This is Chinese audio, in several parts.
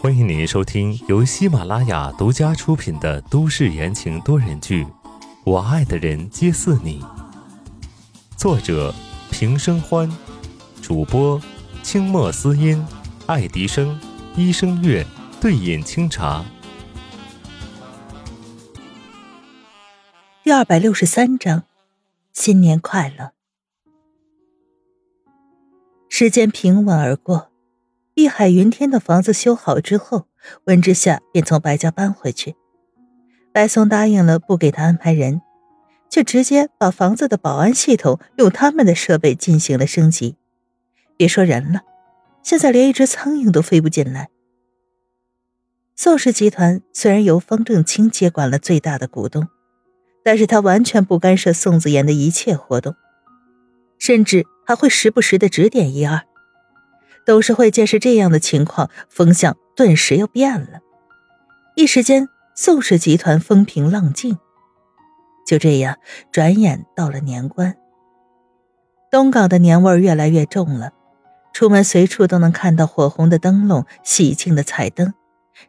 欢迎您收听由喜马拉雅独家出品的都市言情多人剧《我爱的人皆似你》，作者平生欢，主播清墨思音、爱迪生、一生月、对饮清茶。第二百六十三章，新年快乐。时间平稳而过，碧海云天的房子修好之后，温之夏便从白家搬回去。白松答应了不给他安排人，却直接把房子的保安系统用他们的设备进行了升级。别说人了，现在连一只苍蝇都飞不进来。宋氏集团虽然由方正清接管了最大的股东。但是他完全不干涉宋子妍的一切活动，甚至还会时不时的指点一二。董事会见识这样的情况，风向顿时又变了。一时间，宋氏集团风平浪静。就这样，转眼到了年关。东港的年味越来越重了，出门随处都能看到火红的灯笼、喜庆的彩灯，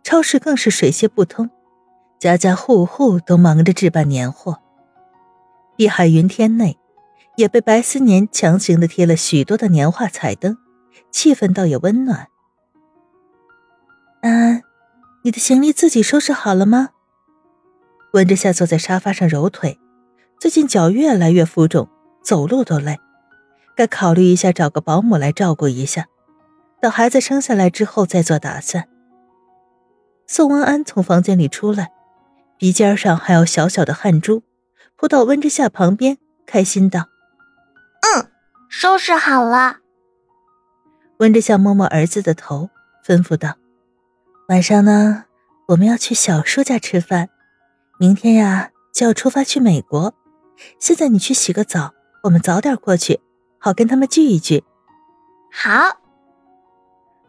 超市更是水泄不通。家家户户都忙着置办年货，碧海云天内也被白思年强行的贴了许多的年画彩灯，气氛倒也温暖。安安，你的行李自己收拾好了吗？温之夏坐在沙发上揉腿，最近脚越来越浮肿，走路都累，该考虑一下找个保姆来照顾一下，等孩子生下来之后再做打算。宋文安从房间里出来。鼻尖上还有小小的汗珠，扑到温之夏旁边，开心道：“嗯，收拾好了。”温之夏摸摸儿子的头，吩咐道：“晚上呢，我们要去小叔家吃饭。明天呀，就要出发去美国。现在你去洗个澡，我们早点过去，好跟他们聚一聚。”好。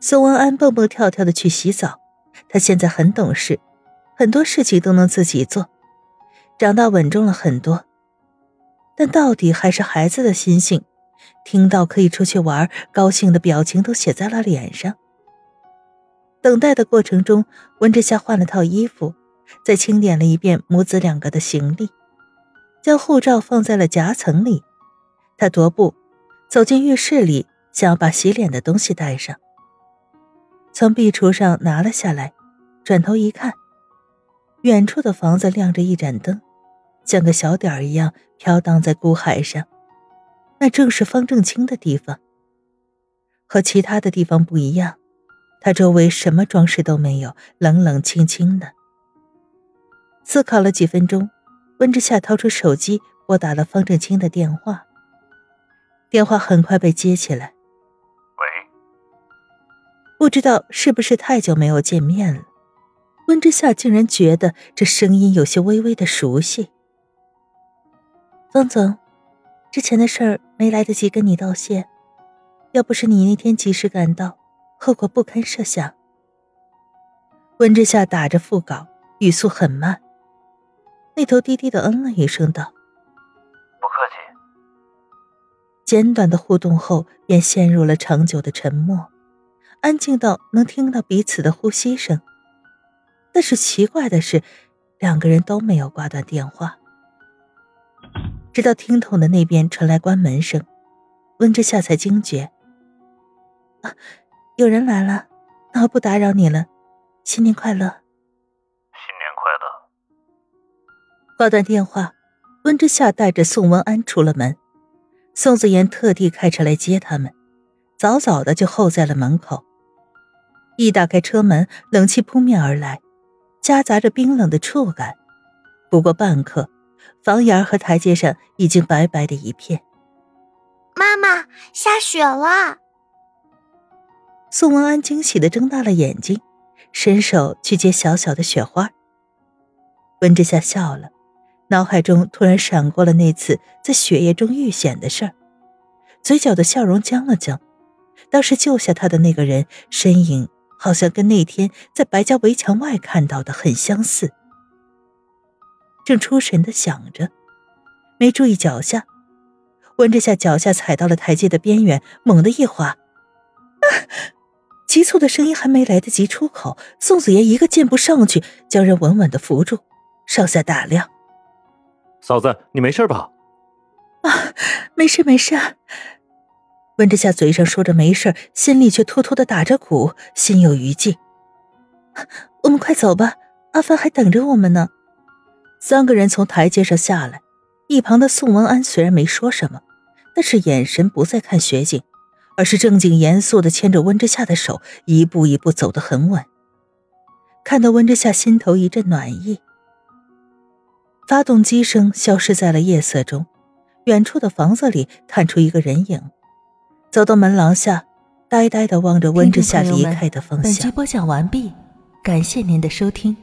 宋文安蹦蹦跳跳的去洗澡，他现在很懂事。很多事情都能自己做，长大稳重了很多，但到底还是孩子的心性。听到可以出去玩，高兴的表情都写在了脸上。等待的过程中，温之夏换了套衣服，再清点了一遍母子两个的行李，将护照放在了夹层里。他踱步走进浴室里，想要把洗脸的东西带上，从壁橱上拿了下来，转头一看。远处的房子亮着一盏灯，像个小点儿一样飘荡在孤海上。那正是方正清的地方。和其他的地方不一样，他周围什么装饰都没有，冷冷清清的。思考了几分钟，温之夏掏出手机拨打了方正清的电话。电话很快被接起来。喂。不知道是不是太久没有见面了。温之夏竟然觉得这声音有些微微的熟悉。方总，之前的事儿没来得及跟你道谢，要不是你那天及时赶到，后果不堪设想。温之夏打着腹稿，语速很慢。那头低低的嗯了一声，道：“不客气。”简短的互动后，便陷入了长久的沉默，安静到能听到彼此的呼吸声。但是奇怪的是，两个人都没有挂断电话。直到听筒的那边传来关门声，温之夏才惊觉：“啊，有人来了，那我不打扰你了，新年快乐。”“新年快乐。”挂断电话，温之夏带着宋文安出了门。宋子妍特地开车来接他们，早早的就候在了门口。一打开车门，冷气扑面而来。夹杂着冰冷的触感，不过半刻，房檐和台阶上已经白白的一片。妈妈，下雪了！宋文安惊喜的睁大了眼睛，伸手去接小小的雪花。温之夏笑了，脑海中突然闪过了那次在雪夜中遇险的事儿，嘴角的笑容僵了僵。当时救下他的那个人身影。好像跟那天在白家围墙外看到的很相似。正出神的想着，没注意脚下，温之夏脚下踩到了台阶的边缘，猛地一滑，啊！急促的声音还没来得及出口，宋子言一个箭步上去，将人稳稳的扶住，上下打量：“嫂子，你没事吧？”“啊，没事没事。”温之夏嘴上说着没事，心里却偷偷的打着鼓，心有余悸。我们快走吧，阿帆还等着我们呢。三个人从台阶上下来，一旁的宋文安虽然没说什么，但是眼神不再看雪景。而是正经严肃的牵着温之夏的手，一步一步走得很稳。看到温之夏，心头一阵暖意。发动机声消失在了夜色中，远处的房子里探出一个人影，走到门廊下，呆呆的望着温之夏离开的方向。本集播讲完毕，感谢您的收听。